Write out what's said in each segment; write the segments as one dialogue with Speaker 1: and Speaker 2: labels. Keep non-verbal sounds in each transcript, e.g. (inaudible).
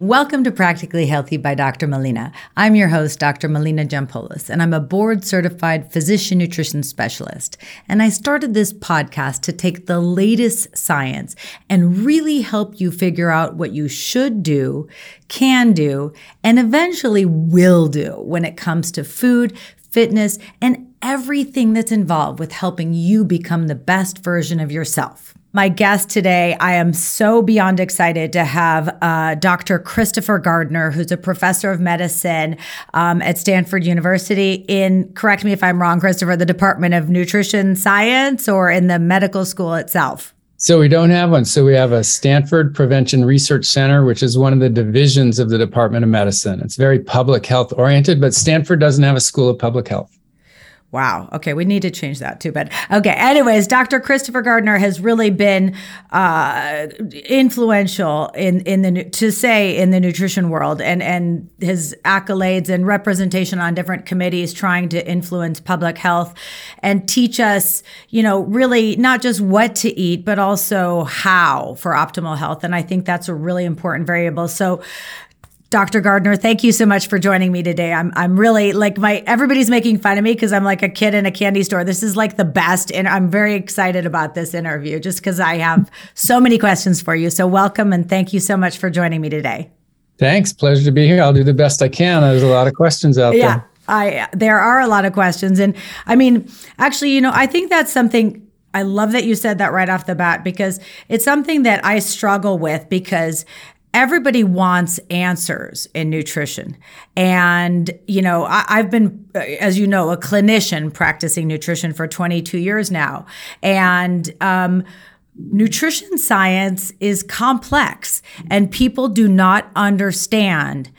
Speaker 1: Welcome to Practically Healthy by Dr. Melina. I'm your host, Dr. Melina Jampolis, and I'm a board certified physician nutrition specialist. And I started this podcast to take the latest science and really help you figure out what you should do, can do, and eventually will do when it comes to food, fitness, and everything that's involved with helping you become the best version of yourself. My guest today, I am so beyond excited to have uh, Dr. Christopher Gardner, who's a professor of medicine um, at Stanford University in, correct me if I'm wrong, Christopher, the Department of Nutrition Science or in the medical school itself?
Speaker 2: So we don't have one. So we have a Stanford Prevention Research Center, which is one of the divisions of the Department of Medicine. It's very public health oriented, but Stanford doesn't have a school of public health.
Speaker 1: Wow. Okay, we need to change that too. But okay. Anyways, Dr. Christopher Gardner has really been uh, influential in in the to say in the nutrition world, and and his accolades and representation on different committees trying to influence public health and teach us, you know, really not just what to eat, but also how for optimal health. And I think that's a really important variable. So Dr. Gardner, thank you so much for joining me today. I'm I'm really like my everybody's making fun of me because I'm like a kid in a candy store. This is like the best and I'm very excited about this interview just because I have so many questions for you. So welcome and thank you so much for joining me today.
Speaker 2: Thanks. Pleasure to be here. I'll do the best I can. There's a lot of questions out
Speaker 1: yeah,
Speaker 2: there.
Speaker 1: I there are a lot of questions and I mean, actually, you know, I think that's something I love that you said that right off the bat because it's something that I struggle with because everybody wants answers in nutrition. And, you know, I, have been, as you know, a clinician practicing nutrition for 22 years now. And, um, nutrition science is complex and people do not understand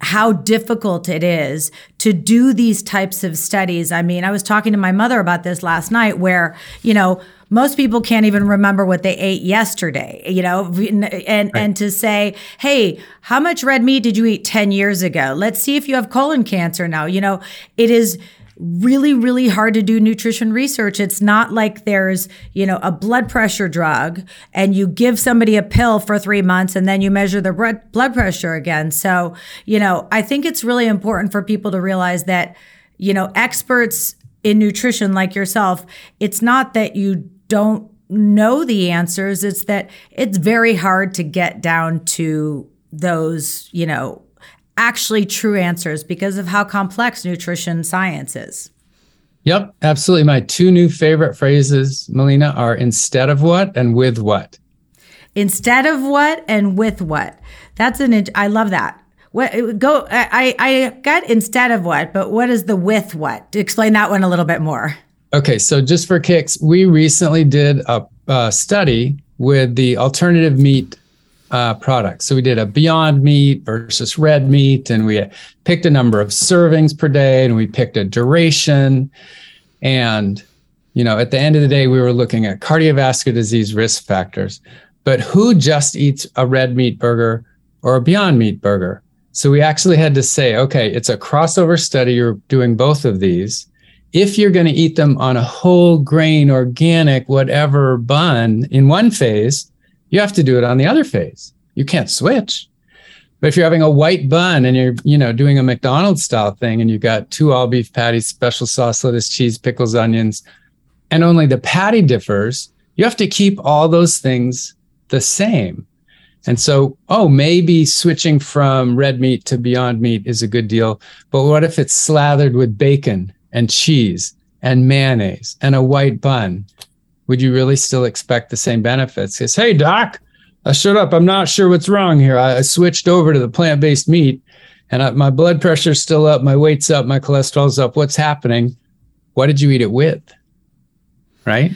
Speaker 1: how difficult it is to do these types of studies. I mean, I was talking to my mother about this last night where, you know, most people can't even remember what they ate yesterday, you know, and right. and to say, "Hey, how much red meat did you eat 10 years ago? Let's see if you have colon cancer now." You know, it is really really hard to do nutrition research it's not like there's you know a blood pressure drug and you give somebody a pill for 3 months and then you measure their blood pressure again so you know i think it's really important for people to realize that you know experts in nutrition like yourself it's not that you don't know the answers. It's that it's very hard to get down to those, you know, actually true answers because of how complex nutrition science is.
Speaker 2: Yep, absolutely. My two new favorite phrases, Melina, are instead of what and with what.
Speaker 1: Instead of what and with what. That's an I love that. What go I I got instead of what, but what is the with what? Explain that one a little bit more.
Speaker 2: Okay, so just for kicks, we recently did a, a study with the alternative meat uh, products. So we did a Beyond Meat versus red meat, and we picked a number of servings per day, and we picked a duration. And you know, at the end of the day, we were looking at cardiovascular disease risk factors. But who just eats a red meat burger or a Beyond Meat burger? So we actually had to say, okay, it's a crossover study. You're doing both of these if you're going to eat them on a whole grain, organic, whatever bun in one phase, you have to do it on the other phase. You can't switch. But if you're having a white bun and you're, you know, doing a McDonald's style thing and you've got two all beef patties, special sauce, lettuce, cheese, pickles, onions, and only the patty differs, you have to keep all those things the same. And so, oh, maybe switching from red meat to beyond meat is a good deal. But what if it's slathered with bacon and cheese and mayonnaise and a white bun, would you really still expect the same benefits? Because, hey, doc, I shut up. I'm not sure what's wrong here. I, I switched over to the plant based meat and I, my blood pressure's still up, my weight's up, my cholesterol's up. What's happening? What did you eat it with? Right?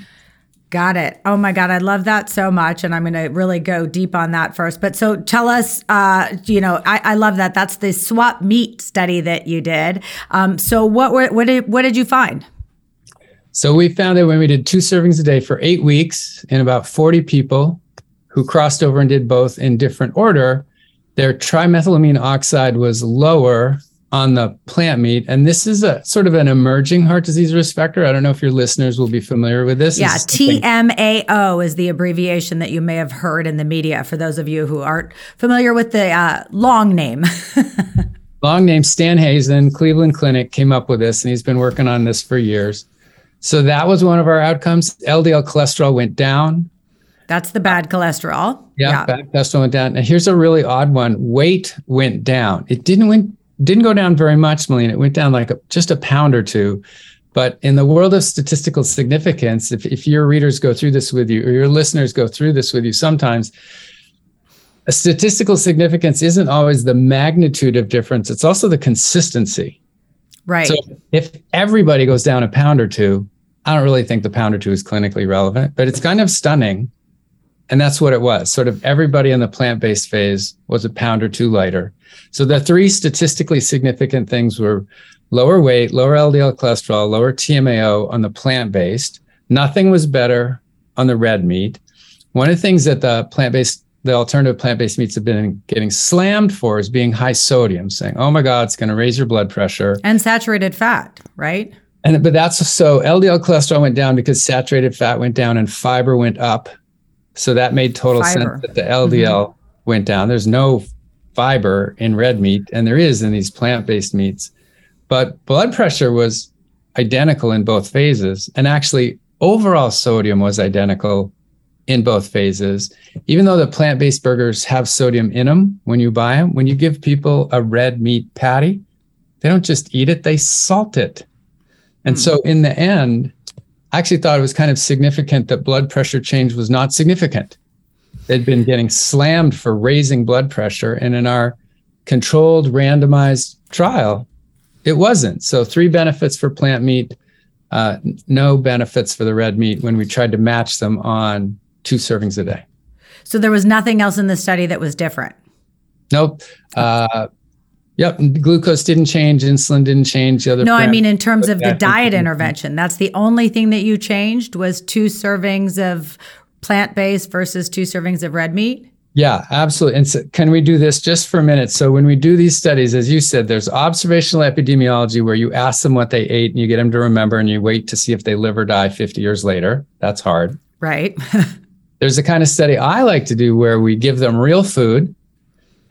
Speaker 1: Got it. Oh my God, I love that so much, and I'm going to really go deep on that first. But so tell us, uh, you know, I, I, love that. That's the swap meat study that you did. Um, so what were, what did what did you find?
Speaker 2: So we found that when we did two servings a day for eight weeks in about 40 people who crossed over and did both in different order, their trimethylamine oxide was lower on the plant meat. And this is a sort of an emerging heart disease risk factor. I don't know if your listeners will be familiar with this.
Speaker 1: Yeah, TMAO is the abbreviation that you may have heard in the media for those of you who aren't familiar with the uh, long name. (laughs)
Speaker 2: long name Stan Hazen, Cleveland Clinic came up with this, and he's been working on this for years. So that was one of our outcomes. LDL cholesterol went down.
Speaker 1: That's the bad cholesterol.
Speaker 2: Yeah, yeah. bad cholesterol went down. And here's a really odd one: weight went down. It didn't went didn't go down very much, Melina. It went down like a, just a pound or two. But in the world of statistical significance, if, if your readers go through this with you or your listeners go through this with you, sometimes a statistical significance isn't always the magnitude of difference, it's also the consistency.
Speaker 1: Right.
Speaker 2: So if everybody goes down a pound or two, I don't really think the pound or two is clinically relevant, but it's kind of stunning. And that's what it was. Sort of everybody in the plant based phase was a pound or two lighter. So the three statistically significant things were lower weight, lower LDL cholesterol, lower TMAO on the plant based. Nothing was better on the red meat. One of the things that the plant based, the alternative plant based meats have been getting slammed for is being high sodium, saying, oh my God, it's going to raise your blood pressure.
Speaker 1: And saturated fat, right?
Speaker 2: And but that's so LDL cholesterol went down because saturated fat went down and fiber went up. So that made total fiber. sense that the LDL mm-hmm. went down. There's no fiber in red meat, and there is in these plant based meats. But blood pressure was identical in both phases. And actually, overall sodium was identical in both phases. Even though the plant based burgers have sodium in them when you buy them, when you give people a red meat patty, they don't just eat it, they salt it. And mm. so in the end, I actually thought it was kind of significant that blood pressure change was not significant they'd been getting slammed for raising blood pressure. And in our controlled randomized trial, it wasn't. So, three benefits for plant meat, uh, no benefits for the red meat when we tried to match them on two servings a day.
Speaker 1: So, there was nothing else in the study that was different?
Speaker 2: Nope. Uh, Yep, glucose didn't change, insulin didn't change. The other
Speaker 1: no, I mean in terms of the diet intervention, that's the only thing that you changed was two servings of plant based versus two servings of red meat?
Speaker 2: Yeah, absolutely. And so can we do this just for a minute? So when we do these studies, as you said, there's observational epidemiology where you ask them what they ate and you get them to remember and you wait to see if they live or die 50 years later. That's hard.
Speaker 1: Right. (laughs)
Speaker 2: there's a kind of study I like to do where we give them real food.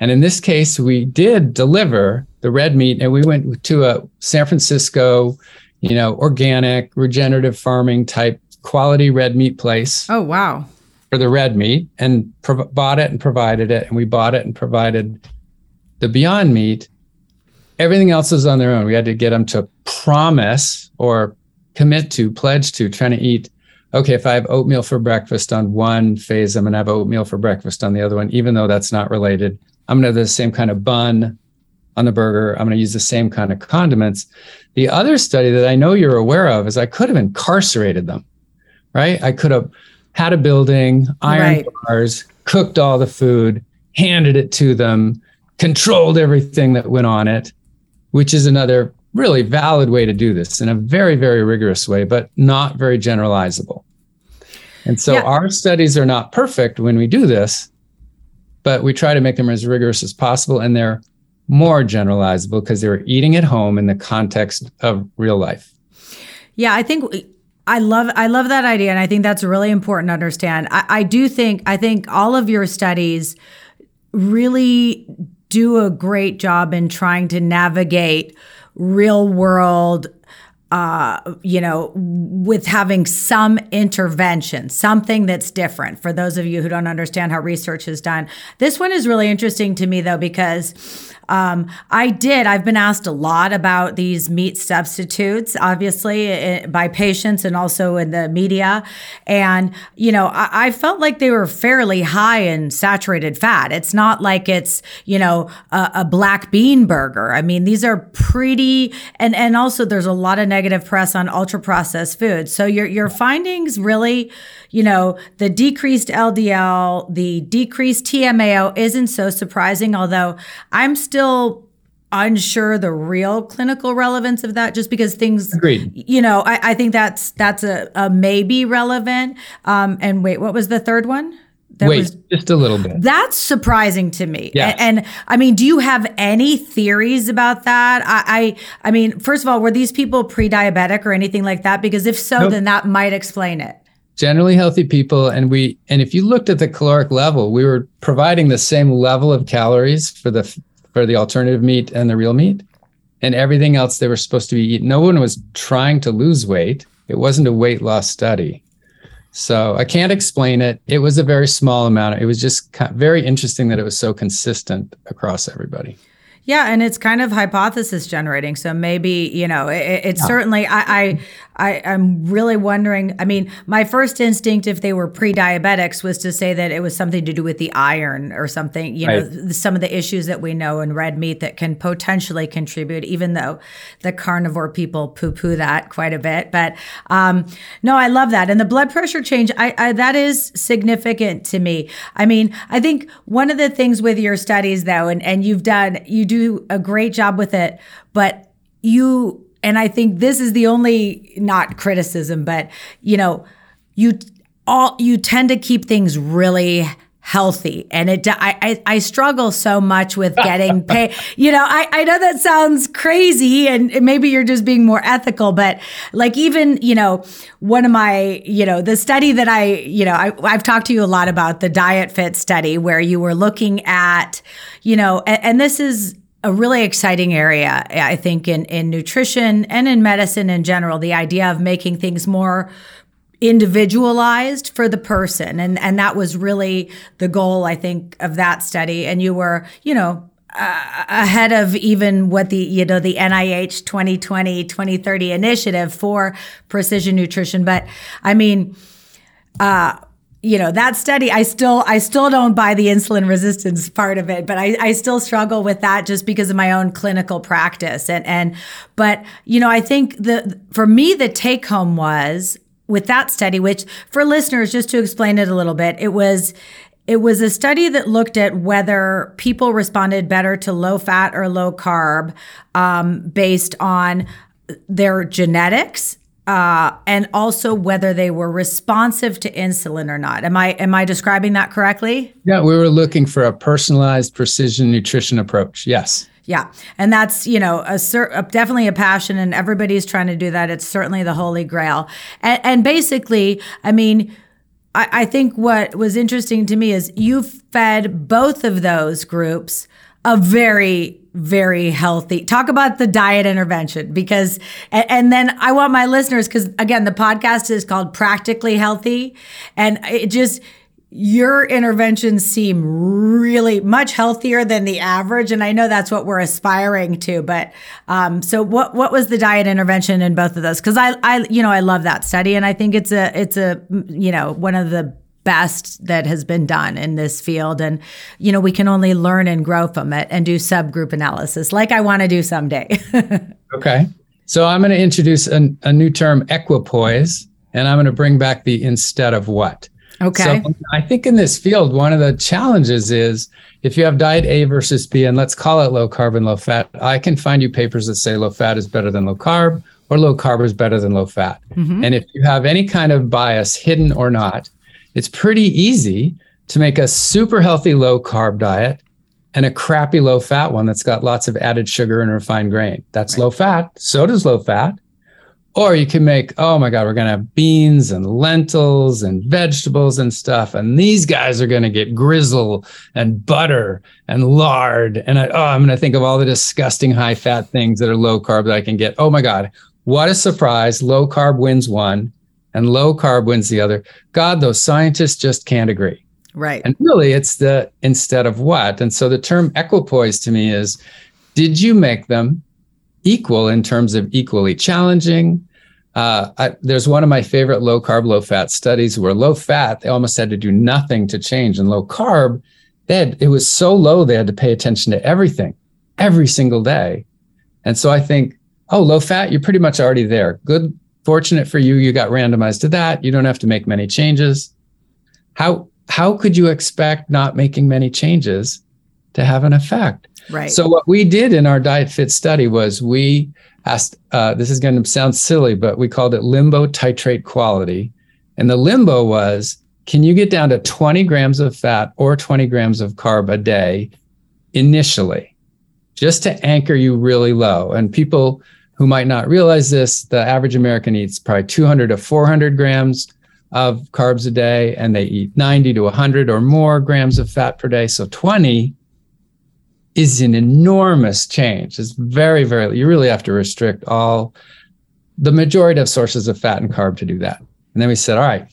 Speaker 2: And in this case, we did deliver the red meat and we went to a San Francisco, you know, organic, regenerative farming type quality red meat place.
Speaker 1: Oh, wow.
Speaker 2: For the red meat and pro- bought it and provided it. And we bought it and provided the Beyond Meat. Everything else is on their own. We had to get them to promise or commit to, pledge to, trying to eat. Okay, if I have oatmeal for breakfast on one phase, I'm going to have oatmeal for breakfast on the other one, even though that's not related. I'm going to have the same kind of bun on the burger. I'm going to use the same kind of condiments. The other study that I know you're aware of is I could have incarcerated them right? I could have had a building, iron right. bars, cooked all the food, handed it to them, controlled everything that went on it, which is another really valid way to do this in a very, very rigorous way, but not very generalizable. And so yeah. our studies are not perfect when we do this, but we try to make them as rigorous as possible. And they're more generalizable because they're eating at home in the context of real life.
Speaker 1: Yeah, I think I love I love that idea, and I think that's really important to understand. I, I do think I think all of your studies really do a great job in trying to navigate real world uh, you know, with having some intervention, something that's different for those of you who don't understand how research is done. This one is really interesting to me, though, because um, I did. I've been asked a lot about these meat substitutes, obviously, it, by patients and also in the media. And, you know, I, I, felt like they were fairly high in saturated fat. It's not like it's, you know, a, a black bean burger. I mean, these are pretty, and, and also there's a lot of negative press on ultra processed foods. So your, your findings really, you know, the decreased LDL, the decreased TMAO isn't so surprising, although I'm still unsure the real clinical relevance of that just because things
Speaker 2: Agreed.
Speaker 1: you know I, I think that's that's a, a maybe relevant um and wait what was the third one That
Speaker 2: Wait,
Speaker 1: was-
Speaker 2: just a little bit.
Speaker 1: That's surprising to me.
Speaker 2: Yes.
Speaker 1: And, and, I mean, do you have any theories about that? I, I I mean, first of all, were these people pre-diabetic or anything like that? Because if so,
Speaker 2: Nope.
Speaker 1: then that might explain it.
Speaker 2: Generally healthy people, and we and if you looked at the caloric level, we were providing the same level of calories for the for the alternative meat and the real meat, and everything else they were supposed to be eating. No one was trying to lose weight. It wasn't a weight loss study. So I can't explain it. It was a very small amount. It was just very interesting that it was so consistent across everybody.
Speaker 1: Yeah, and it's kind of hypothesis generating. So maybe you know, it, it's certainly. I, I, I, I'm really wondering. I mean, my first instinct, if they were pre-diabetics, was to say that it was something to do with the iron or something. You know,
Speaker 2: Right.
Speaker 1: th- some of the issues that we know in red meat that can potentially contribute. Even though the carnivore people poo-poo that quite a bit, but um, no, I love that. And the blood pressure change, I, I that is significant to me. I mean, I think one of the things with your studies, though, and and you've done, you do a great job with it, but you and I think this is the only not criticism, but you know, you all you tend to keep things really healthy. And it I, I i struggle so much with getting (laughs) paid you know i i know that sounds crazy and maybe you're just being more ethical but like even you know one of my you know the study that i you know I, i've talked to you a lot about the diet fit study where you were looking at you know and, and this is a really exciting area, I think, in, in nutrition and in medicine in general. The idea of making things more individualized for the person. And, and that was really the goal, I think, of that study. And you were, you know, uh, ahead of even what the you know the NIH 2020 2030 initiative for precision nutrition but i mean uh you know that study i still i still don't buy the insulin resistance part of it but i, I still struggle with that just because of my own clinical practice. And and but you know i think the for me the take home was with that study which for listeners just to explain it a little bit it was it was a study that looked at whether people responded better to low fat or low carb um, based on their genetics uh, and also whether they were responsive to insulin or not. Am I am I describing that correctly?
Speaker 2: Yeah, we were looking for a personalized precision nutrition approach. Yes.
Speaker 1: Yeah, and that's you know a, a definitely a passion, and everybody's trying to do that. It's certainly the holy grail, and, and basically, I mean. I, I think what was interesting to me is you fed both of those groups a very very healthy talk about the diet intervention because and, and then i want my listeners because again the podcast is called practically healthy and it just your interventions seem really much healthier than the average. And i know that's what we're aspiring to but um, so what what was the diet intervention in both of those? Because i i you know i love that study and i think it's a it's a you know one of the best that has been done in this field and you know we can only learn and grow from it and do subgroup analysis like i want to do someday (laughs)
Speaker 2: Okay. So I'm going to introduce a, a new term, equipoise, and I'm going to bring back the instead of what.
Speaker 1: okay
Speaker 2: So I think in this field, one of the challenges is if you have diet A versus B, and let's call it low carb and low fat, I can find you papers that say low fat is better than low carb or low carb is better than low fat. Mm-hmm. And if you have any kind of bias, hidden or not, it's pretty easy to make a super healthy low carb diet and a crappy low fat one that's got lots of added sugar and refined grain. That's low fat. So does low fat. Or you can make, oh my God, we're going to have beans and lentils and vegetables and stuff. And these guys are going to get grizzle and butter and lard. And I, oh, I'm going to think of all the disgusting high fat things that are low carb that I can get. Oh my God, what a surprise. Low carb wins one and low carb wins the other. God, those scientists just can't agree.
Speaker 1: right
Speaker 2: And really, it's the instead of what. And so the term equipoise to me is did you make them equal in terms of equally challenging? Uh, I, there's one of my favorite low carb, low fat studies where low fat, they almost had to do nothing to change. And low carb, they had, it was so low, they had to pay attention to everything every single day. And so I think, oh, low fat, you're pretty much already there. Good, fortunate for you, you got randomized to that. You don't have to make many changes. How how could you expect not making many changes to have an effect?
Speaker 1: right
Speaker 2: So what we did in our diet fit study was we asked. Uh, this is going to sound silly, but we called it limbo titrate quality, and the limbo was can you get down to 20 grams of fat or 20 grams of carb a day initially, just to anchor you really low? And people who might not realize this, the average American eats probably 200 to 400 grams of carbs a day, and they eat 90 to 100 or more grams of fat per day. So 20 is an enormous change. It's very, very, you really have to restrict all the majority of sources of fat and carb to do that. And then we said, all right,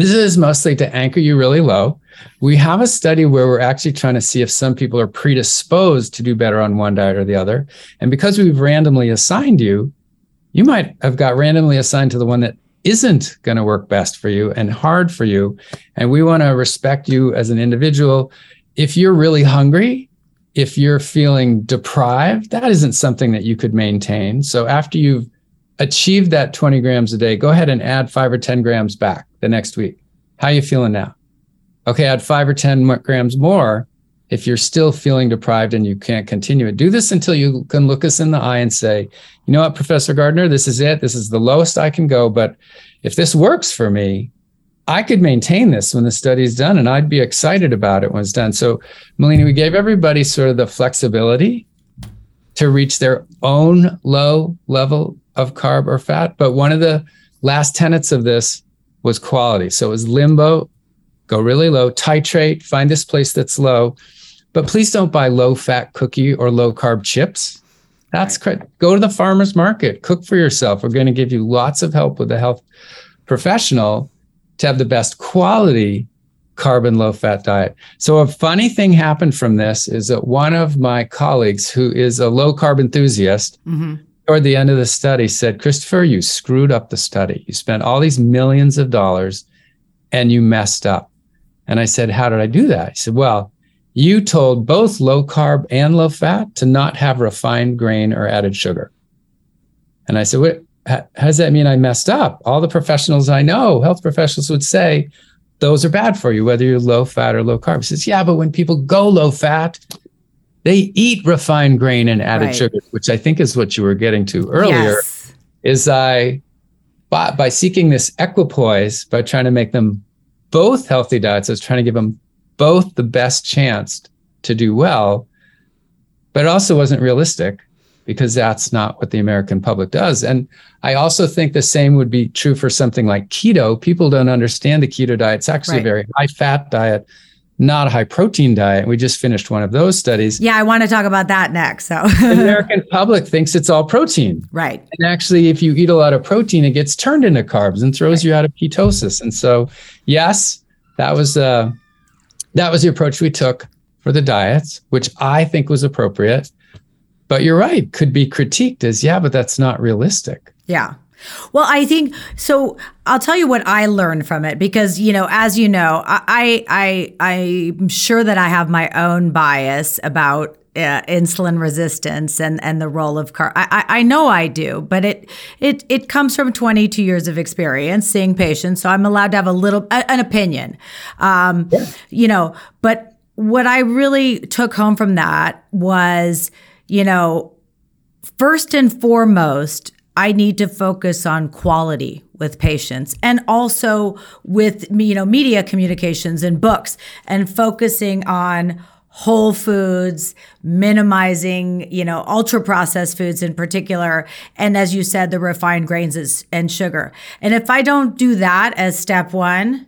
Speaker 2: this is mostly to anchor you really low. We have a study where we're actually trying to see if some people are predisposed to do better on one diet or the other. And because we've randomly assigned you, you might have got randomly assigned to the one that isn't going to work best for you and hard for you. And we want to respect you as an individual. If you're really hungry, if you're feeling deprived, that isn't something that you could maintain. So after you've achieved that 20 grams a day, go ahead and add five or 10 grams back the next week. How are you feeling now? Okay, add five or 10 grams more if you're still feeling deprived and you can't continue it. Do this until you can look us in the eye and say, you know what, Professor Gardner, this is it. This is the lowest I can go. But if this works for me, I could maintain this when the study's done and I'd be excited about it when it's done. So, Melina, we gave everybody sort of the flexibility to reach their own low level of carb or fat. But one of the last tenets of this was quality. So it was limbo, go really low, titrate, find this place that's low. But please don't buy low fat cookie or low carb chips. That's correct. Go to the farmer's market, cook for yourself. We're going to give you lots of help with a health professional to have the best quality carbon low fat diet. So a funny thing happened from this is that one of my colleagues who is a low carb enthusiast mm-hmm toward the end of the study said, Christopher, you screwed up the study. You spent all these millions of dollars and you messed up. And I said, How did I do that? He said, Well, you told both low carb and low fat to not have refined grain or added sugar. And I said, What? How does that mean I messed up? All the professionals I know, health professionals would say, those are bad for you, whether you're low fat or low carb. He says, yeah, but when people go low fat, they eat refined grain and added right. sugar, which I think is what you were getting to earlier. Yes. Is I by, by seeking this equipoise, by trying to make them both healthy diets, I was trying to give them both the best chance to do well, but it also wasn't realistic because that's not what the American public does. And I also think the same would be true for something like keto. People don't understand the keto diet. It's actually right. a very high fat diet not a high protein diet. We just finished one of those studies.
Speaker 1: Yeah, I want to talk about that next. So
Speaker 2: the American public thinks it's all protein.
Speaker 1: Right.
Speaker 2: And actually, if you eat a lot of protein, it gets turned into carbs and throws right. you out of ketosis. And so, yes, that was uh, that was the approach we took for the diets, which I think was appropriate. But you're right, could be critiqued as, yeah, but that's not realistic.
Speaker 1: Yeah. Well, I think so. I'll tell you what I learned from it because you know, as you know, I I, I am sure that I have my own bias about uh, insulin resistance and and the role of car. I, I know I do, but it it it comes from 22 years of experience seeing patients, so I'm allowed to have a little an opinion. Um, yeah. You know, but what I really took home from that was, you know, first and foremost I need to focus on quality with patients and also with you know media communications and books and focusing on whole foods minimizing you know ultra processed foods in particular and as you said the refined grains and sugar and if i don't do that as step one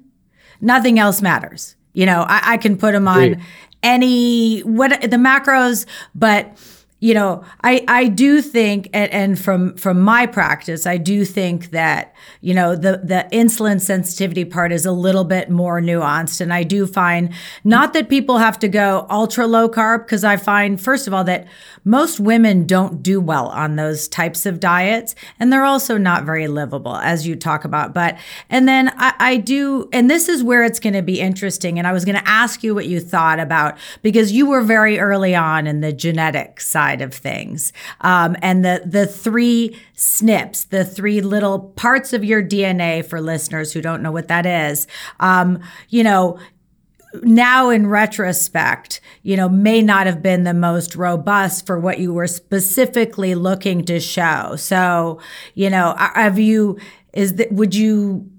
Speaker 1: nothing else matters you know i, I can put them on Great. any what the macros but you know, I I do think, and, and from from my practice, I do think that you know the the insulin sensitivity part is a little bit more nuanced, and I do find not that people have to go ultra low carb because I find first of all that most women don't do well on those types of diets, and they're also not very livable as you talk about. But and then I, I do, and this is where it's going to be interesting, and I was going to ask you what you thought about because you were very early on in the genetic side side of things. Um, and the the three SNPs, the three little parts of your DNA for listeners who don't know what that is. Um, you know, now in retrospect, you know, may not have been the most robust for what you were specifically looking to show. So, you know, have you is that would you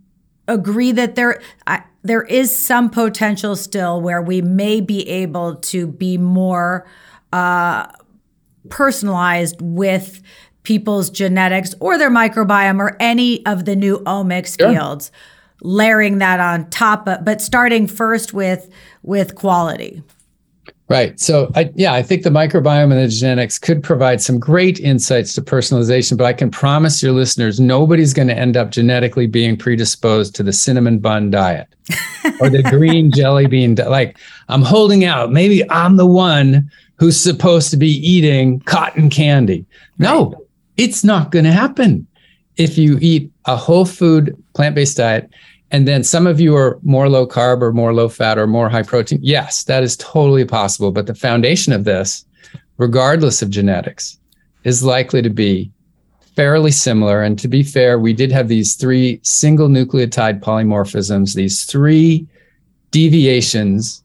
Speaker 1: agree that there I, there is some potential still where we may be able to be more uh, personalized with people's genetics or their microbiome or any of the new omics sure. fields layering that on top of but starting first with with quality
Speaker 2: Right. So, I, yeah, I think the microbiome and the genetics could provide some great insights to personalization, but I can promise your listeners nobody's going to end up genetically being predisposed to the cinnamon bun diet (laughs) or the green jelly bean. Di- like, I'm holding out. Maybe I'm the one who's supposed to be eating cotton candy. No, it's not going to happen. If you eat a whole food plant based diet, and then some of you are more low carb or more low fat or more high protein. Yes, that is totally possible. But the foundation of this, regardless of genetics, is likely to be fairly similar. And to be fair, we did have these three single nucleotide polymorphisms, these three deviations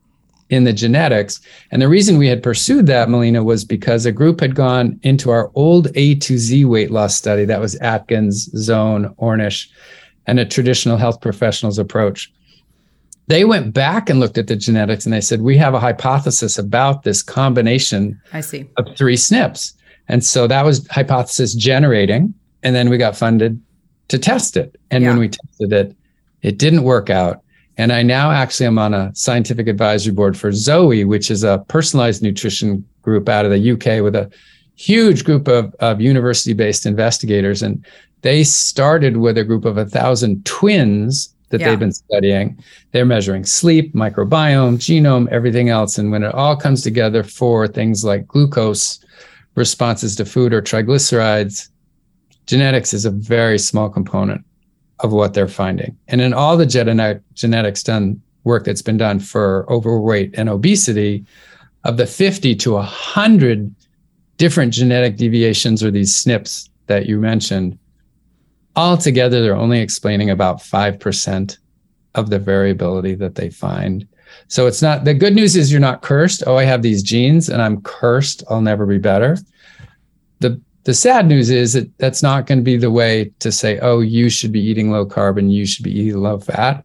Speaker 2: in the genetics. And the reason we had pursued that, Melina, was because a group had gone into our old A to Z weight loss study. That was Atkins, Zone, Ornish and a traditional health professionals approach. They went back and looked at the genetics and they said, we have a hypothesis about this combination
Speaker 1: I see.
Speaker 2: of three SNPs. And so that was hypothesis generating. And then we got funded to test it. And yeah. when we tested it, it didn't work out. And I now actually am on a scientific advisory board for Zoe, which is a personalized nutrition group out of the UK with a huge group of, of university based investigators. And they started with a group of a thousand twins that yeah. they've been studying. They're measuring sleep, microbiome, genome, everything else. And when it all comes together for things like glucose responses to food or triglycerides, genetics is a very small component of what they're finding. And in all the genetic, genetics done work that's been done for overweight and obesity, of the 50 to 100 different genetic deviations or these SNPs that you mentioned, altogether they're only explaining about 5% of the variability that they find. So it's not the good news is you're not cursed. Oh i have these genes and i'm cursed. I'll never be better. The the sad news is that that's not going to be the way to say oh you should be eating low carb and you should be eating low fat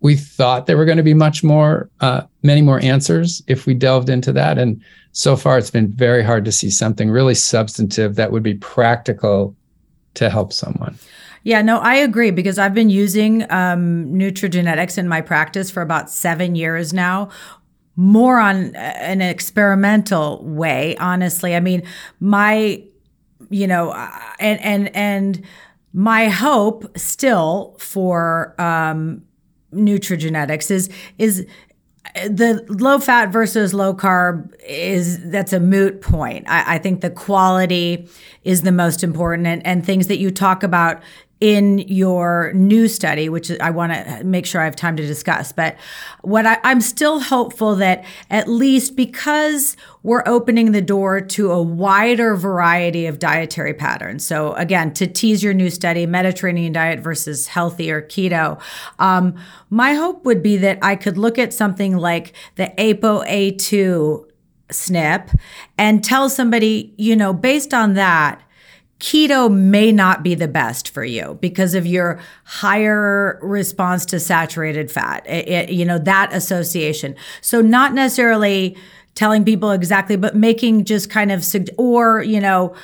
Speaker 2: we thought there were going to be much more uh, many more answers if we delved into that and so far it's been very hard to see something really substantive that would be practical to help someone
Speaker 1: yeah, no, I agree because I've been using um, nutrigenetics in my practice for about seven years now. More on an experimental way, honestly. I mean, my, you know, uh, and and and my hope still for um, nutrigenetics is is the low fat versus low carb is that's a moot point. I, I, think the quality is the most important and, and things that you talk about in your new study, which I want to make sure I have time to discuss. But what I, I'm still hopeful that at least because we're opening the door to a wider variety of dietary patterns. So again, to tease your new study, Mediterranean diet versus healthy or keto. Um, my hope would be that I could look at something like the ApoA2 SNP and tell somebody, you know, based on that, keto may not be the best for you because of your higher response to saturated fat it, it, you know that association. So not necessarily telling people exactly but making just kind of or you know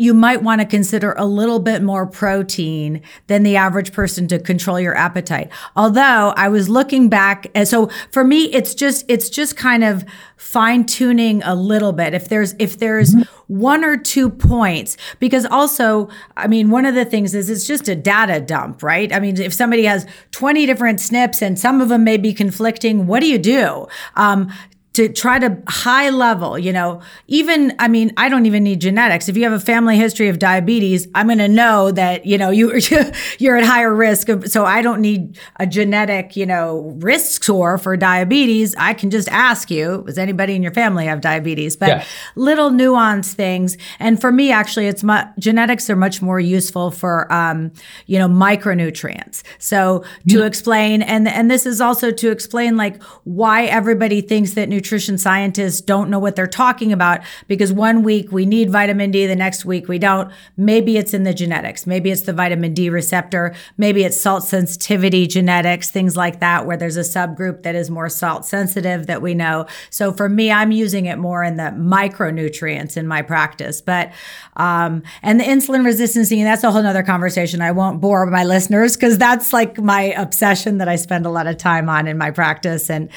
Speaker 1: you might want to consider a little bit more protein than the average person to control your appetite. Although I was looking back, and so for me, it's just it's just kind of fine tuning a little bit. If there's if there's one or two points, because also, I mean, one of the things is it's just a data dump, right? I mean, if somebody has 20 different SNPs and some of them may be conflicting, what do you do? Um, to try to high level, you know, even, I mean, I don't even need genetics. If you have a family history of diabetes, I'm going to know that, you know, you, (laughs) you're at higher risk. Of, so I don't need a genetic, you know, risk score for diabetes. I can just ask you, does anybody in your family have diabetes? But yeah. little nuance things. And for me, actually, it's my genetics are much more useful for, um, you know, micronutrients. So to yeah. explain, and, and this is also to explain like why everybody thinks that nutrition nutrition scientists don't know what they're talking about because one week we need vitamin D, the next week we don't. Maybe it's in the genetics. Maybe it's the vitamin D receptor. Maybe it's salt sensitivity genetics, things like that, where there's a subgroup that is more salt sensitive that we know. So for me, I'm using it more in the micronutrients in my practice. But, um, and the insulin resistance, that's a whole nother conversation. I won't bore my listeners because that's like my obsession that I spend a lot of time on in my practice and,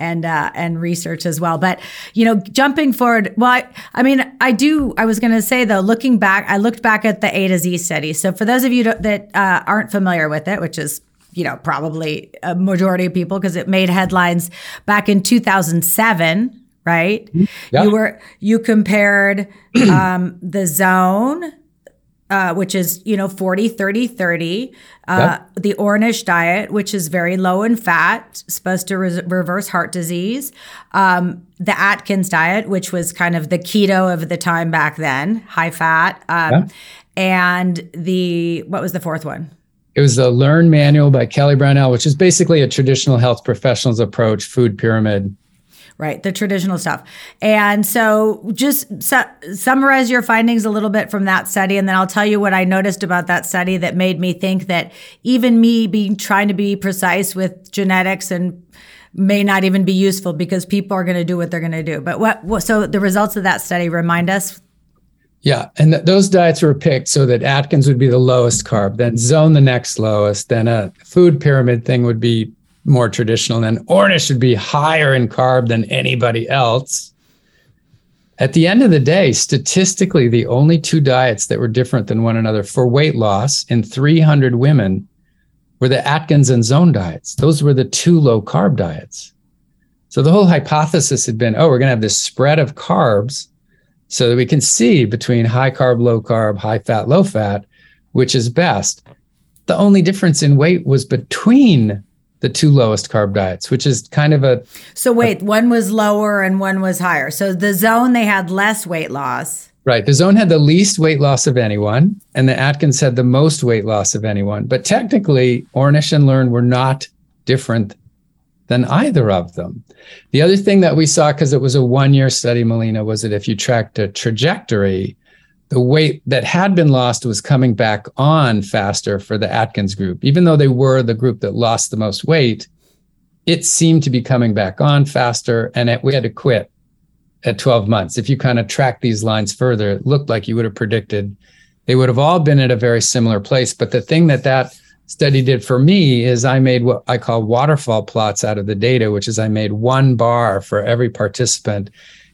Speaker 1: and, uh, and research as well. But, you know, jumping forward, well, I, I mean, I do, I was going to say though, looking back, I looked back at the A to Z study. So for those of you that uh, aren't familiar with it, which is you know, probably a majority of people because it made headlines back in 2007, right? Mm-hmm. Yeah. You were you compared um, the zone uh, which is, you know, 40, 30, 30. Uh, yep. The Ornish diet, which is very low in fat, supposed to re- reverse heart disease. Um, the Atkins diet, which was kind of the keto of the time back then, high fat. Um, yeah. And the, what was the fourth one?
Speaker 2: It was the Learn Manual by Kelly Brownell, which is basically a traditional health professionals approach, food pyramid
Speaker 1: right? The traditional stuff. And so just su- summarize your findings a little bit from that study. And then I'll tell you what I noticed about that study that made me think that even me being trying to be precise with genetics and may not even be useful because people are going to do what they're going to do. But what, what, so the results of that study remind us
Speaker 2: yeah, and th- those diets were picked so that Atkins would be the lowest carb, then Zone the next lowest, then a food pyramid thing would be more traditional, and Ornish should be higher in carb than anybody else. At the end of the day, statistically, the only two diets that were different than one another for weight loss in 300 women were the Atkins and Zone diets. Those were the two low carb diets. So the whole hypothesis had been, oh, we're going to have this spread of carbs so that we can see between high carb, low carb, high fat, low fat, which is best. The only difference in weight was between the two lowest carb diets, which is kind of a.
Speaker 1: So wait, a, one was lower and one was higher. So the zone they had less weight loss.
Speaker 2: Right. The zone had the least weight loss of anyone, and the Atkins had the most weight loss of anyone. But technically, Ornish and Learn were not different than either of them. The other thing that we saw, because it was a one year study, Melina, was that if you tracked a trajectory, the weight that had been lost was coming back on faster for the Atkins group. Even though they were the group that lost the most weight, it seemed to be coming back on faster. And it, we had to quit at 12 months. If you kind of track these lines further, it looked like you would have predicted they would have all been at a very similar place. But the thing that that study did for me is I made what I call waterfall plots out of the data, which is I made one bar for every participant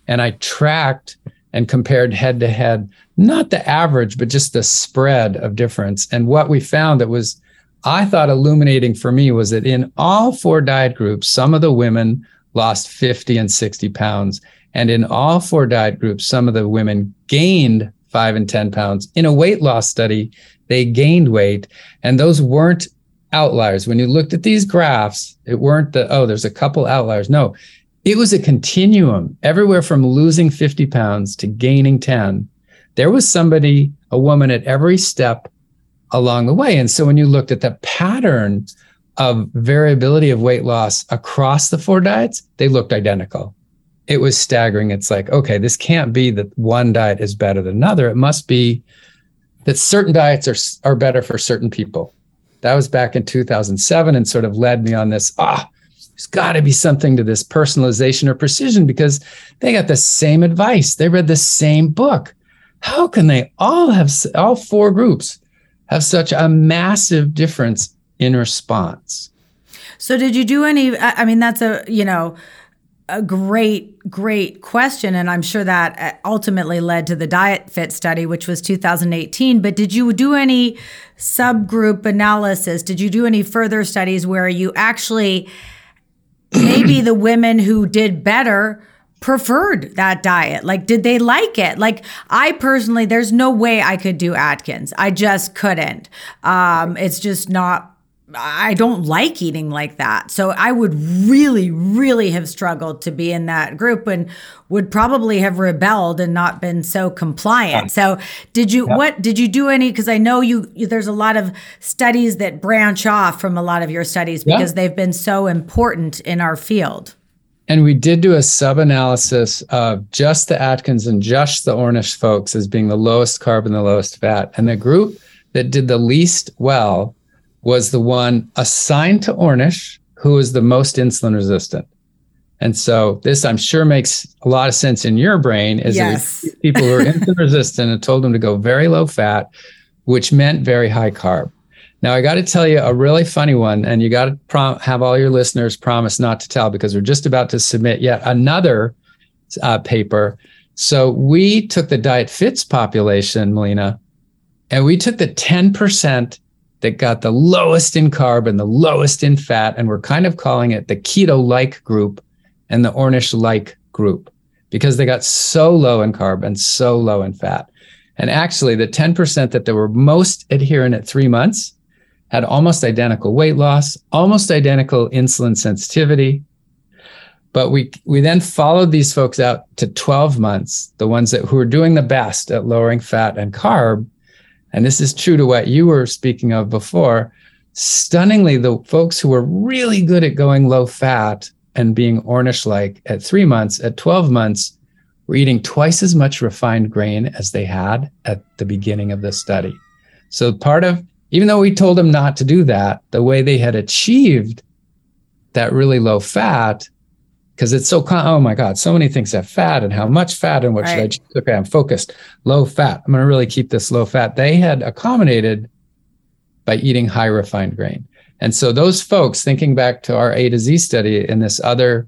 Speaker 2: and I tracked and compared head to head, not the average, but just the spread of difference. And what we found that was, I thought, illuminating for me was that in all four diet groups, some of the women lost 50 and 60 pounds. And in all four diet groups, some of the women gained five and 10 pounds. In a weight loss study, they gained weight. And those weren't outliers. When you looked at these graphs, it weren't the, oh, there's a couple outliers. No, it was a continuum everywhere from losing 50 pounds to gaining 10. There was somebody, a woman at every step along the way. And so when you looked at the pattern of variability of weight loss across the four diets, they looked identical. It was staggering. It's like, okay, this can't be that one diet is better than another. It must be that certain diets are, are better for certain people. That was back in 2007 and sort of led me on this, ah, there's got to be something to this personalization or precision because they got the same advice. They read the same book. How can they all have, all four groups have such a massive difference in response?
Speaker 1: So, did you do any? I mean, that's a, you know, a great, great question. And I'm sure that uh, ultimately led to the Diet Fit study, which was 2018. But did you do any subgroup analysis? Did you do any further studies where you actually maybe the women who did better preferred that diet? Like, did they like it? Like, I personally, there's no way I could do Atkins. I just couldn't. Um, it's just not. I don't like eating like that. So I would really, really have struggled to be in that group and would probably have rebelled and not been so compliant. So did you, yeah. what, did you do any, cause I know you, there's a lot of studies that branch off from a lot of your studies because yeah. they've been so important in our field.
Speaker 2: And we did do a sub analysis of just the Atkins and just the Ornish folks as being the lowest carb and the lowest fat. And the group that did the least well was the one assigned to Ornish, who was the most insulin resistant. And so this, I'm sure, makes a lot of sense in your brain as
Speaker 1: yes.
Speaker 2: people who are (laughs) insulin resistant and told them to go very low fat, which meant very high carb. Now, I got to tell you a really funny one, and you got to prom- have all your listeners promise not to tell because we're just about to submit yet another uh, paper. So we took the Diet Fits population, Melina, and we took the 10% that got the lowest in carb and the lowest in fat, and we're kind of calling it the keto like group and the Ornish like group because they got so low in carb and so low in fat. And actually, the 10% that they were most adherent at three months had almost identical weight loss, almost identical insulin sensitivity. But we we then followed these folks out to 12 months, the ones that who were doing the best at lowering fat and carb. And this is true to what you were speaking of before. Stunningly, the folks who were really good at going low fat and being Ornish like at three months, at 12 months, were eating twice as much refined grain as they had at the beginning of the study. So part of, even though we told them not to do that, the way they had achieved that really low fat, because it's so, oh my God, so many things have fat and how much fat and what right. should I choose? Okay, I'm focused, low fat. I'm going to really keep this low fat. They had accommodated by eating high refined grain. And so those folks, thinking back to our A to Z study in this other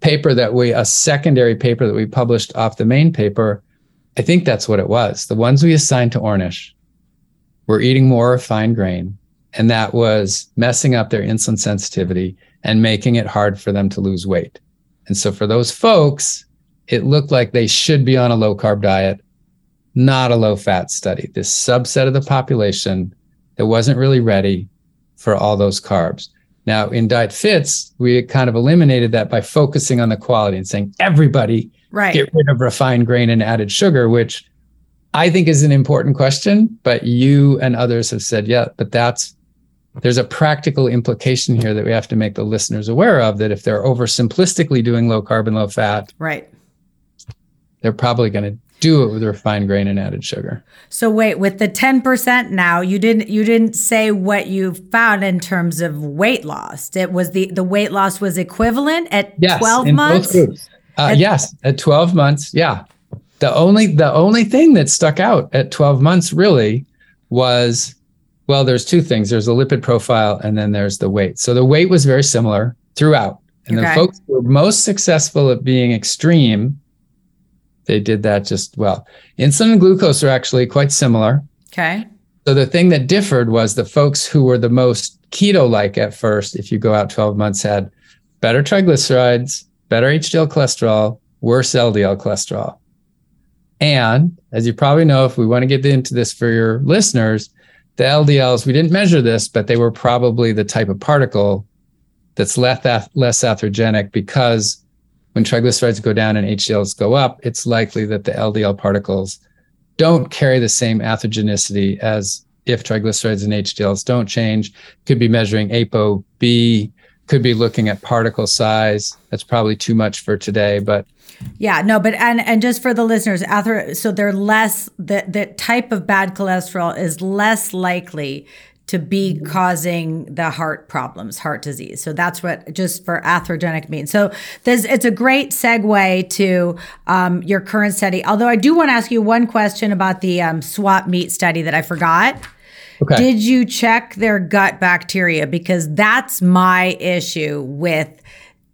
Speaker 2: paper that we, a secondary paper that we published off the main paper, I think that's what it was. The ones we assigned to Ornish were eating more refined grain, and that was messing up their insulin sensitivity and making it hard for them to lose weight. And so for those folks, it looked like they should be on a low carb diet, not a low fat study. This subset of the population that wasn't really ready for all those carbs. Now, in Diet Fits, we kind of eliminated that by focusing on the quality and saying everybody
Speaker 1: right.
Speaker 2: get rid of refined grain and added sugar, which I think is an important question. But you and others have said, yeah, but that's there's a practical implication here that we have to make the listeners aware of that if they're oversimplistically doing low carbon, low fat,
Speaker 1: right,
Speaker 2: they're probably going to do it with refined grain and added sugar.
Speaker 1: So wait, with the 10% now, you didn't you didn't say what you found in terms of weight loss. It was the the weight loss was equivalent at
Speaker 2: yes,
Speaker 1: 12 months. Uh,
Speaker 2: at, yes, at 12 months, yeah. The only the only thing that stuck out at 12 months really was well, there's two things. There's a lipid profile and then there's the weight. So the weight was very similar throughout. And okay. the folks who were most successful at being extreme they did that just well. Insulin and glucose are actually quite similar.
Speaker 1: Okay.
Speaker 2: So the thing that differed was the folks who were the most keto like at first, if you go out 12 months, had better triglycerides, better HDL cholesterol, worse LDL cholesterol. And as you probably know, if we want to get into this for your listeners, the LDLs, we didn't measure this, but they were probably the type of particle that's less, less atherogenic because when triglycerides go down and HDLs go up, it's likely that the LDL particles don't carry the same atherogenicity as if triglycerides and HDLs don't change. Could be measuring ApoB, could be looking at particle size. That's probably too much for today, but
Speaker 1: yeah, no, but and and just for the listeners, ather so they're less the the type of bad cholesterol is less likely to be causing the heart problems, heart disease. So that's what just for atherogenic means. So this it's a great segue to um, your current study. Although I do want to ask you one question about the um, swap meat study that I forgot. Okay. Did you check their gut bacteria? Because that's my issue with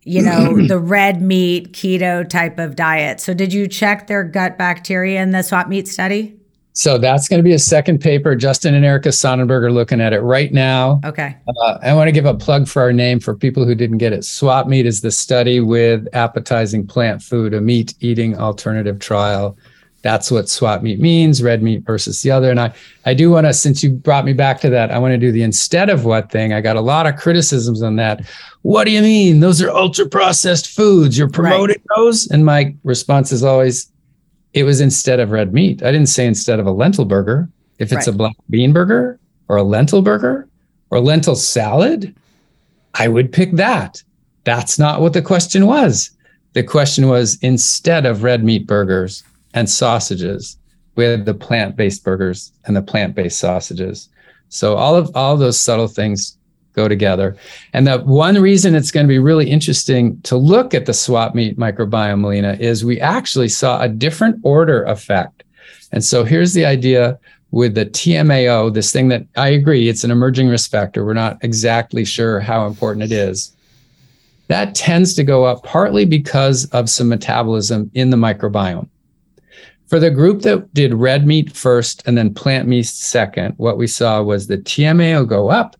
Speaker 1: you know (clears throat) the red meat keto type of diet. So did you check their gut bacteria in the swap meat study?
Speaker 2: So that's going to be a second paper. Justin and Erica Sonnenberg are looking at it right now.
Speaker 1: Okay.
Speaker 2: Uh, I want to give a plug for our name for people who didn't get it. Swap Meat is the study with appetizing plant food, a meat eating alternative trial. That's what swap meat means, red meat versus the other. And I, I do want to, since you brought me back to that, I want to do the instead of what thing. I got a lot of criticisms on that. What do you mean? Those are ultra processed foods. You're promoting right. those? And my response is always, it was instead of red meat. I didn't say instead of a lentil burger. If it's right. a black bean burger or a lentil burger or lentil salad, I would pick that. that's not what the question was. The question was instead of red meat burgers and sausages, we had the plant-based burgers and the plant-based sausages. So all of all those subtle things go together. And the one reason it's going to be really interesting to look at the swap meat microbiome, Melina, is we actually saw a different order effect. And so here's the idea with the TMAO, this thing that I agree, it's an emerging risk factor. We're not exactly sure how important it is. That tends to go up partly because of some metabolism in the microbiome. For the group that did red meat first and then plant meat second, what we saw was the TMAO go up.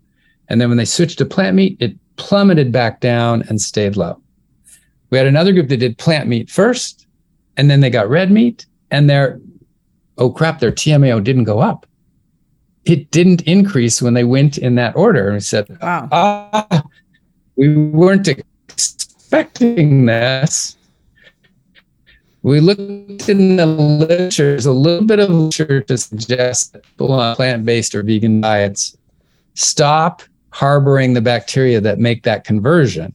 Speaker 2: And then when they switched to plant meat, it plummeted back down and stayed low. We had another group that did plant meat first, and then they got red meat, and their, oh crap, their TMAO didn't go up. It didn't increase when they went in that order. And we said, wow. ah, we weren't expecting this we looked in the literature, there's a little bit of literature to suggest that people on plant-based or vegan diets stop harboring the bacteria that make that conversion.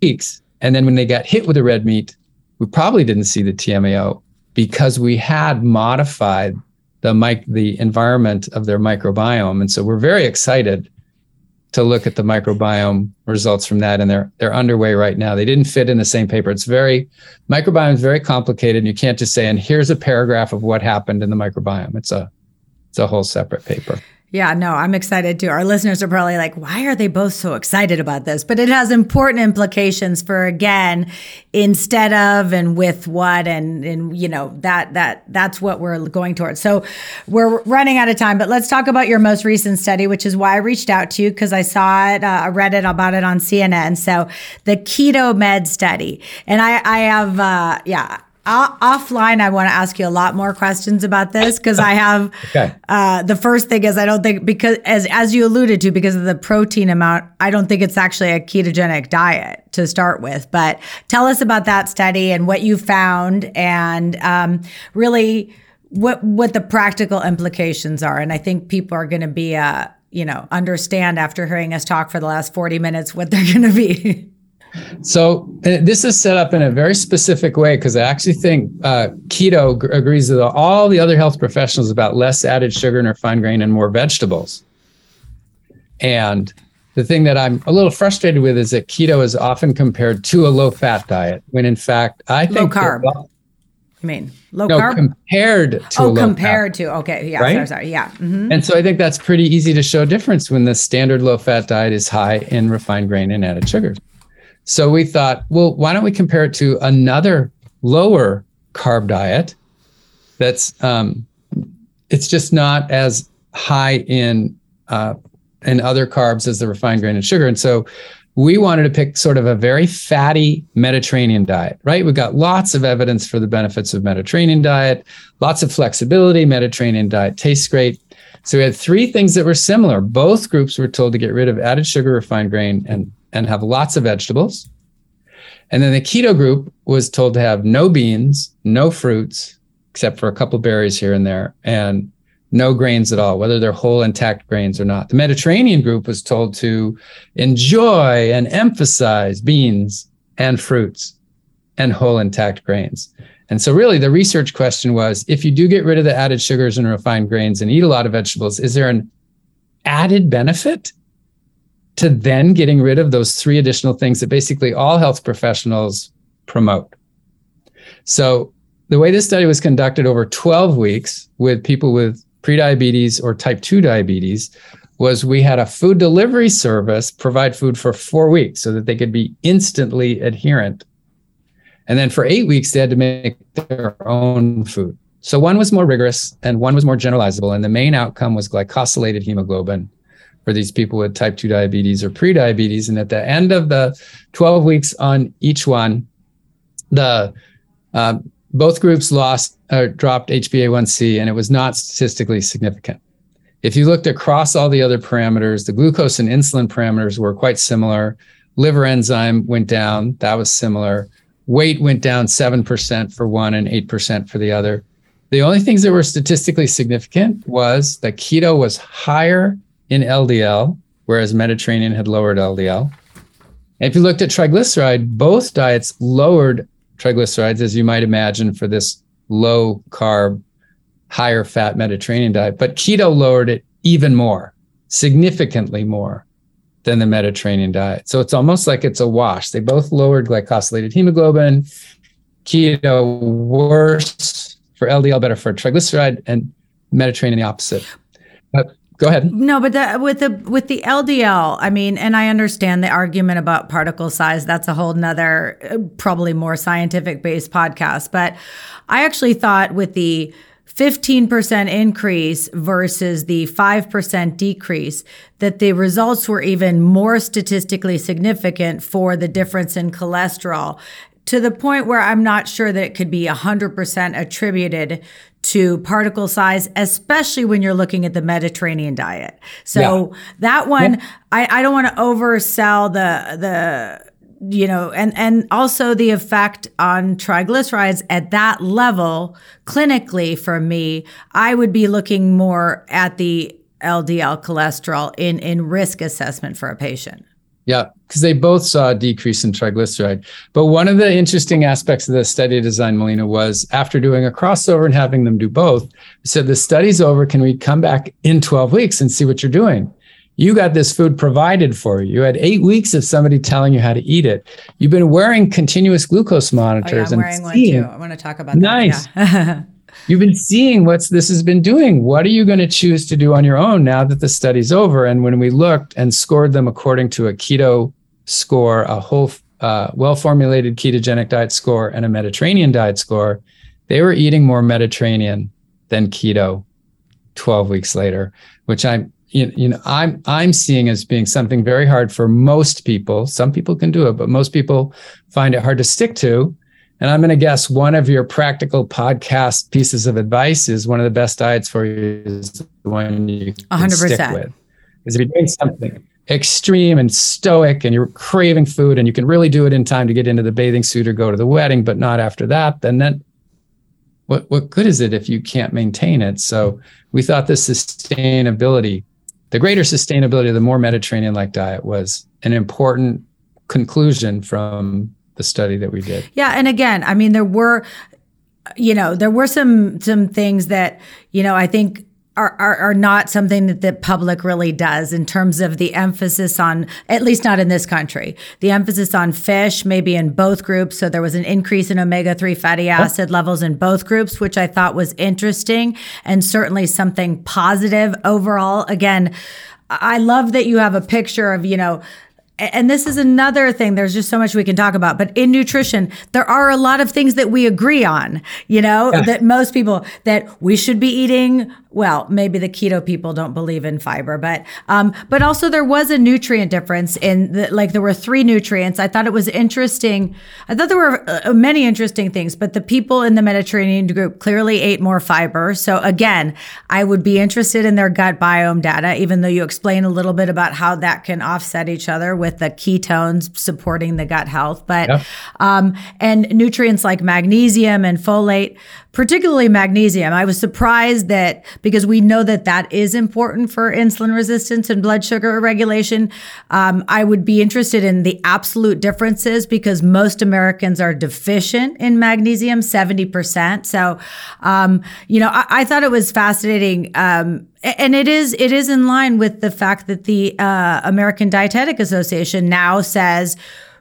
Speaker 2: And then when they got hit with the red meat, we probably didn't see the TMAO because we had modified the mic- the environment of their microbiome. And so we're very excited to look at the microbiome results from that and they're they're underway right now. They didn't fit in the same paper. It's very microbiome is very complicated and you can't just say and here's a paragraph of what happened in the microbiome. It's a it's a whole separate paper
Speaker 1: yeah, no, I'm excited too. Our listeners are probably like, why are they both so excited about this? But it has important implications for again, instead of and with what and and you know, that that that's what we're going towards. So we're running out of time, but let's talk about your most recent study, which is why I reached out to you because I saw it, uh, I read it about it on CNN. So the Keto Med study. And I I have uh yeah, offline, I want to ask you a lot more questions about this because I have. okay. Uh, the first thing is I don't think because as as you alluded to because of the protein amount, I don't think it's actually a ketogenic diet to start with. But tell us about that study and what you found, and um, really what what the practical implications are. And I think people are going to be uh, you know understand after hearing us talk for the last forty minutes what they're going to be. (laughs)
Speaker 2: So this is set up in a very specific way because I actually think uh, keto g- agrees with all the other health professionals about less added sugar and refined grain and more vegetables. And the thing that I'm a little frustrated with is that keto is often compared to a low fat diet, when in fact I think
Speaker 1: low carb. I mean, low
Speaker 2: no,
Speaker 1: carb
Speaker 2: compared to
Speaker 1: oh, compared to okay, yeah, right? sorry, sorry, yeah.
Speaker 2: Mm-hmm. And so I think that's pretty easy to show difference when the standard low fat diet is high in refined grain and added sugars. So we thought, well, why don't we compare it to another lower carb diet that's um, it's just not as high in uh, in other carbs as the refined grain and sugar. And so we wanted to pick sort of a very fatty Mediterranean diet, right? We've got lots of evidence for the benefits of Mediterranean diet, lots of flexibility. Mediterranean diet tastes great. So we had three things that were similar. Both groups were told to get rid of added sugar, refined grain, and and have lots of vegetables. And then the keto group was told to have no beans, no fruits, except for a couple of berries here and there, and no grains at all, whether they're whole intact grains or not. The Mediterranean group was told to enjoy and emphasize beans and fruits and whole intact grains. And so, really, the research question was if you do get rid of the added sugars and refined grains and eat a lot of vegetables, is there an added benefit to then getting rid of those three additional things that basically all health professionals promote. So the way this study was conducted over 12 weeks with people with prediabetes or type 2 diabetes was we had a food delivery service provide food for four weeks so that they could be instantly adherent. And then for eight weeks, they had to make their own food. So one was more rigorous and one was more generalizable. And the main outcome was glycosylated hemoglobin for these people with type 2 diabetes or prediabetes. And at the end of the 12 weeks on each one, the uh, both groups lost or dropped HbA1c, and it was not statistically significant. If you looked across all the other parameters, the glucose and insulin parameters were quite similar. Liver enzyme went down, that was similar. Weight went down 7% for one and 8% for the other. The only things that were statistically significant was that keto was higher in LDL, whereas Mediterranean had lowered LDL. And if you looked at triglyceride, both diets lowered triglycerides, as you might imagine, for this low carb, higher fat Mediterranean diet. But keto lowered it even more, significantly more than the Mediterranean diet. So it's almost like it's a wash. They both lowered glycosylated hemoglobin. Keto worse for LDL, better for triglyceride, and Mediterranean the opposite. But go ahead.
Speaker 1: No, but the, with the with the LDL, I mean, and I understand the argument about particle size. That's a whole nother, uh, probably more scientific based podcast. But I actually thought with the 15% increase versus the 5% decrease, that the results were even more statistically significant for the difference in cholesterol to the point where I'm not sure that it could be 100% attributed to particle size, especially when you're looking at the Mediterranean diet. So yeah. that one, yeah. I, I don't want to oversell the, the, you know and and also the effect on triglycerides at that level clinically for me i would be looking more at the ldl cholesterol in in risk assessment for a patient
Speaker 2: yeah because they both saw a decrease in triglyceride but one of the interesting aspects of the study design melina was after doing a crossover and having them do both said the study's over can we come back in 12 weeks and see what you're doing you got this food provided for you. You had eight weeks of somebody telling you how to eat it. You've been wearing continuous glucose monitors.
Speaker 1: Oh, yeah, I'm
Speaker 2: and
Speaker 1: wearing seeing, one too. I want to talk about that.
Speaker 2: Nice. Yeah. (laughs) You've been seeing what this has been doing. What are you going to choose to do on your own now that the study's over? And when we looked and scored them according to a keto score, a whole uh, well formulated ketogenic diet score, and a Mediterranean diet score, they were eating more Mediterranean than keto 12 weeks later, which I'm you, know i'm i'm seeing as being something very hard for most people. Some people can do it but most people find it hard to stick to. And i'm going to guess one of your practical podcast pieces of advice is one of the best diets for you is the one you can 100%. stick with. Is if you're doing something extreme and stoic and you're craving food and you can really do it in time to get into the bathing suit or go to the wedding but not after that then that what what good is it if you can't maintain it so we thought the sustainability the greater sustainability, of the more Mediterranean like diet was an important conclusion from the study that we did.
Speaker 1: Yeah. And again, I mean, there were, you know, there were some some things that, you know, I think are, are, are not something that the public really does in terms of the emphasis on, at least not in this country, the emphasis on fish, maybe in both groups. So there was an increase in omega 3 fatty acid oh. levels in both groups, which I thought was interesting and certainly something positive overall. Again, I love that you have a picture of, you know, and this is another thing there's just so much we can talk about but in nutrition there are a lot of things that we agree on you know yeah. that most people that we should be eating well maybe the keto people don't believe in fiber but um but also there was a nutrient difference in the, like there were three nutrients i thought it was interesting i thought there were uh, many interesting things but the people in the mediterranean group clearly ate more fiber so again i would be interested in their gut biome data even though you explain a little bit about how that can offset each other with the ketones supporting the gut health. But yep. um, and nutrients like magnesium and folate, particularly magnesium. I was surprised that because we know that that is important for insulin resistance and blood sugar regulation. Um, I would be interested in the absolute differences because most Americans are deficient in magnesium, seventy percent. So, um, you know, I, I, thought it was fascinating. Um, and it is it is in line with the fact that the uh, American Dietetic Association now says,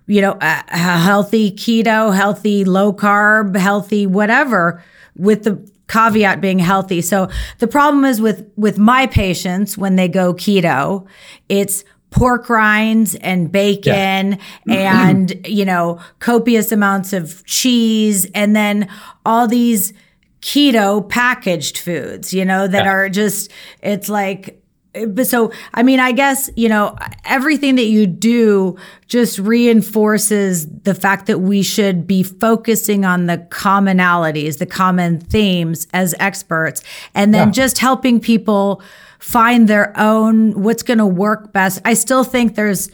Speaker 1: you know, a healthy keto, healthy low carb, healthy whatever, with the caveat being healthy. So the problem is with with my patients when they go keto, it's pork rinds and bacon yeah. (clears throat) and you know copious amounts of cheese and then all these keto packaged foods, you know, that yeah. are just, it's like, Eh, but so i mean i guess you know everything that you do just reinforces the fact that we should be focusing on the commonalities the common themes as experts and then yeah. just helping people find their own what's going to work best i still think there's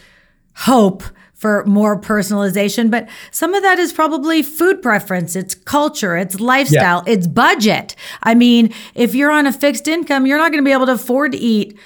Speaker 1: hope for more personalization. But some of that is probably food preference, it's culture, it's lifestyle, yeah. it's budget. I mean, if you're on a fixed income, you're not going to be able to afford to eat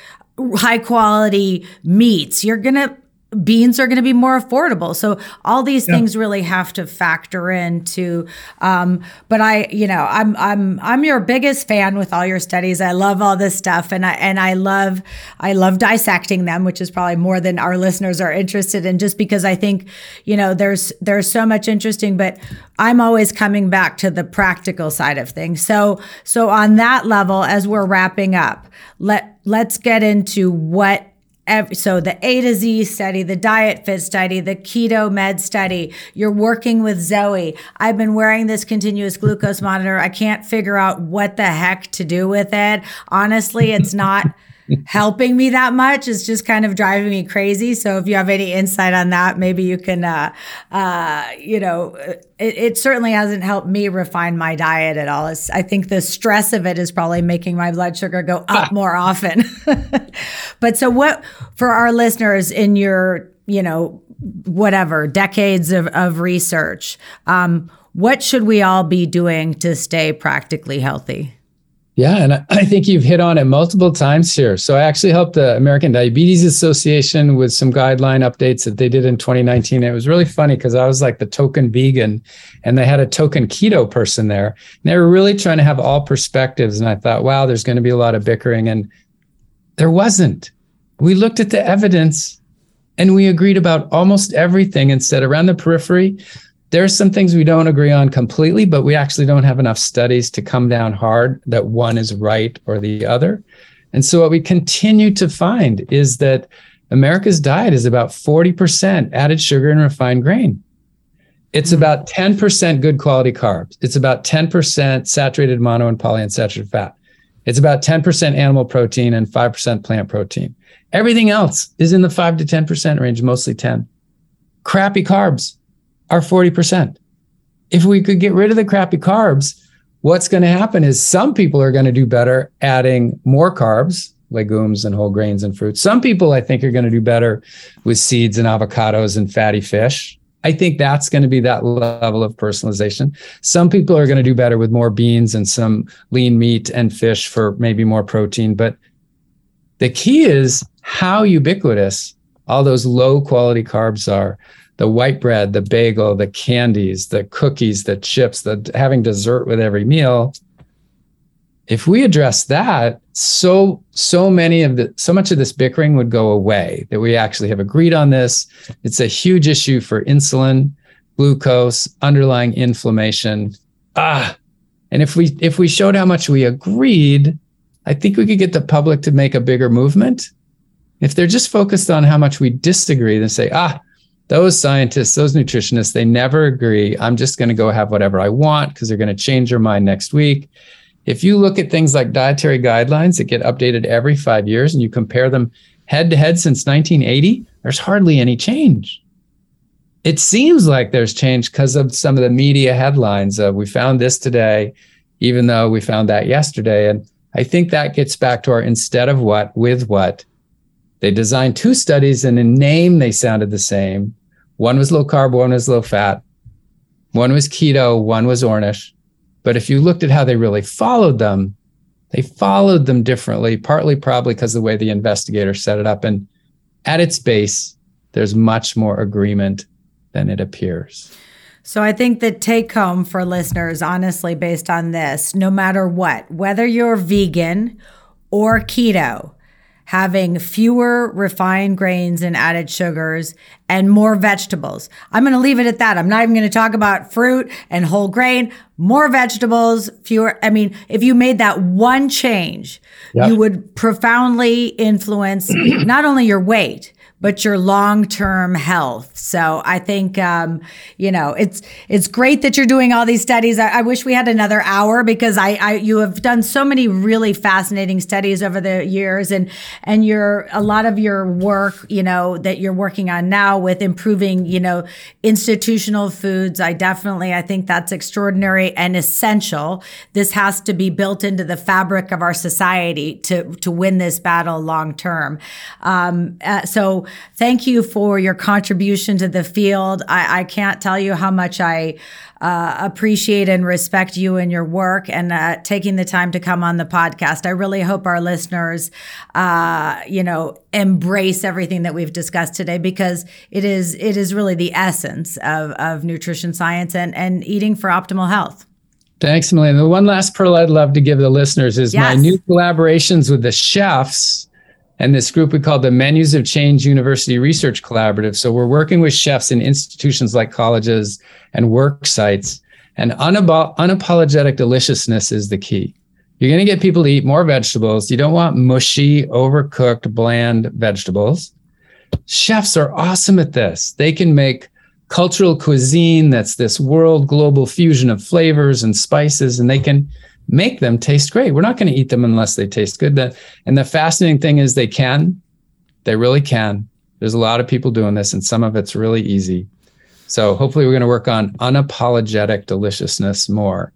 Speaker 1: high quality meats. You're going to beans are going to be more affordable. So all these yeah. things really have to factor into. Um, but I, you know, I'm I'm I'm your biggest fan with all your studies. I love all this stuff, and I and I love I love dissecting them, which is probably more than our listeners are interested in. Just because I think, you know, there's there's so much interesting, but I'm always coming back to the practical side of things. So so on that level, as we're wrapping up, let let's get into what every, so the A to Z study, the diet fit study, the keto med study, you're working with Zoe. I've been wearing this continuous glucose monitor. I can't figure out what the heck to do with it. Honestly, it's not (laughs) helping me that much. It's just kind of driving me crazy. So if you have any insight on that, maybe you can, uh, uh, you know, it, it, certainly hasn't helped me refine my diet at all. It's, I think the stress of it is probably making my blood sugar go up (laughs) more often. (laughs) but so what for our listeners in your, you know, whatever decades of, of research, um, what should we all be doing to stay practically healthy?
Speaker 2: Yeah, and (laughs) I think you've hit on it multiple times here. So I actually helped the American Diabetes Association with some guideline updates that they did in 2019. It was really funny because I was like the token vegan and they had a token keto person there. And they were really trying to have all perspectives. And I thought, wow, there's going to be a lot of bickering. And there wasn't. We looked at the evidence and we agreed about almost everything and said around the periphery, there are some things we don't agree on completely, but we actually don't have enough studies to come down hard that one is right or the other. And so what we continue to find is that America's diet is about 40% added sugar and refined grain. It's mm-hmm. about 10% good quality carbs. It's about 10% saturated mono and polyunsaturated fat. It's about 10% animal protein and 5% plant protein. Everything else is in the 5 to 10% range, mostly 10. Crappy carbs, are 40%. If we could get rid of the crappy carbs, what's going to happen is some people are going to do better adding more carbs, legumes and whole grains and fruits. Some people I think are going to do better with seeds and avocados and fatty fish. I think that's going to be that level of personalization. Some people are going to do better with more beans and some lean meat and fish for maybe more protein. But the key is how ubiquitous all those low quality carbs are the white bread, the bagel, the candies, the cookies, the chips, the having dessert with every meal. If we address that, so so many of the so much of this bickering would go away that we actually have agreed on this. It's a huge issue for insulin, glucose, underlying inflammation. Ah, and if we if we showed how much we agreed, I think we could get the public to make a bigger movement. If they're just focused on how much we disagree, then say, ah, those scientists, those nutritionists, they never agree. I'm just going to go have whatever I want because they're going to change their mind next week. If you look at things like dietary guidelines that get updated every five years and you compare them head to head since 1980, there's hardly any change. It seems like there's change because of some of the media headlines of we found this today, even though we found that yesterday. And I think that gets back to our instead of what, with what. They designed two studies and in name they sounded the same, one was low carb, one was low fat. One was keto, one was Ornish. But if you looked at how they really followed them, they followed them differently, partly probably because of the way the investigator set it up. And at its base, there's much more agreement than it appears.
Speaker 1: So I think the take home for listeners, honestly, based on this, no matter what, whether you're vegan or keto, having fewer refined grains and added sugars and more vegetables. I'm going to leave it at that. I'm not even going to talk about fruit and whole grain, more vegetables, fewer. I mean, if you made that one change, yep. you would profoundly influence (clears throat) not only your weight, but your long-term health. So I think, um, you know, it's, it's great that you're doing all these studies. I, I wish we had another hour because I, I, you have done so many really fascinating studies over the years and, and your, a lot of your work, you know, that you're working on now with improving, you know, institutional foods. I definitely, I think that's extraordinary and essential. This has to be built into the fabric of our society to, to win this battle long term. Um, uh, so thank you for your contribution to the field. I, I can't tell you how much I uh, appreciate and respect you and your work and uh, taking the time to come on the podcast. I really hope our listeners, uh, you know, embrace everything that we've discussed today because it is it is really the essence of, of nutrition science and, and eating for optimal health.
Speaker 2: Thanks, Melina. The one last pearl I'd love to give the listeners is yes. my new collaborations with the chefs and this group we call the Menus of Change University Research Collaborative. So we're working with chefs in institutions like colleges and work sites. And unab- unapologetic deliciousness is the key. You're going to get people to eat more vegetables. You don't want mushy, overcooked, bland vegetables. Chefs are awesome at this. They can make cultural cuisine that's this world global fusion of flavors and spices, and they can make them taste great. We're not going to eat them unless they taste good. and the fascinating thing is they can, they really can. There's a lot of people doing this, and some of it's really easy. So hopefully, we're going to work on unapologetic deliciousness more.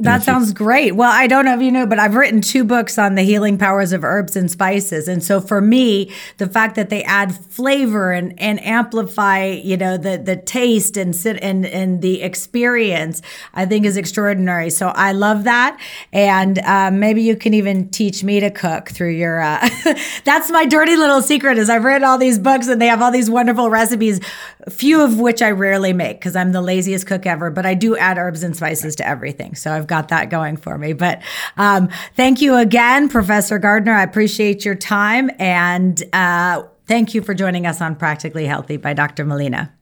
Speaker 1: That sounds great. Well, I don't know if you know, but I've written two books on the healing powers of herbs and spices. And so for me, the fact that they add flavor and, and amplify, you know, the the taste and sit and, and the experience, I think is extraordinary. So I love that. And um, maybe you can even teach me to cook through your uh, (laughs) that's my dirty little secret is I've read all these books and they have all these wonderful recipes, few of which I rarely make because I'm the laziest cook ever, but I do add herbs and spices to everything. So I've got that going for me. But um, thank you again, Professor Gardner. I appreciate your time. And uh, thank you for joining us on Practically Healthy by Dr. Melina.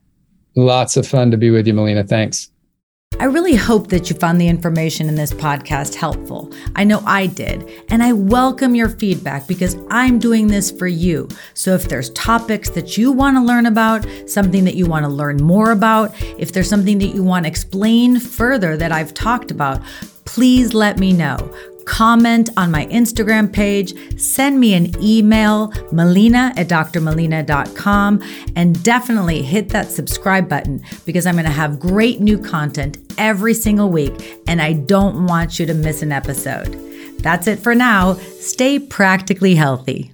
Speaker 2: Lots of fun to be with you, Melina. Thanks.
Speaker 1: I really hope that you found the information in this podcast helpful. I know I did, and I welcome your feedback because I'm doing this for you. So if there's topics that you want to learn about, something that you want to learn more about, if there's something that you want to explain further that I've talked about, please let me know. Comment on my Instagram page, send me an email, melina at drmelina.com, and definitely hit that subscribe button because I'm going to have great new content every single week, and I don't want you to miss an episode. That's it for now. Stay practically healthy.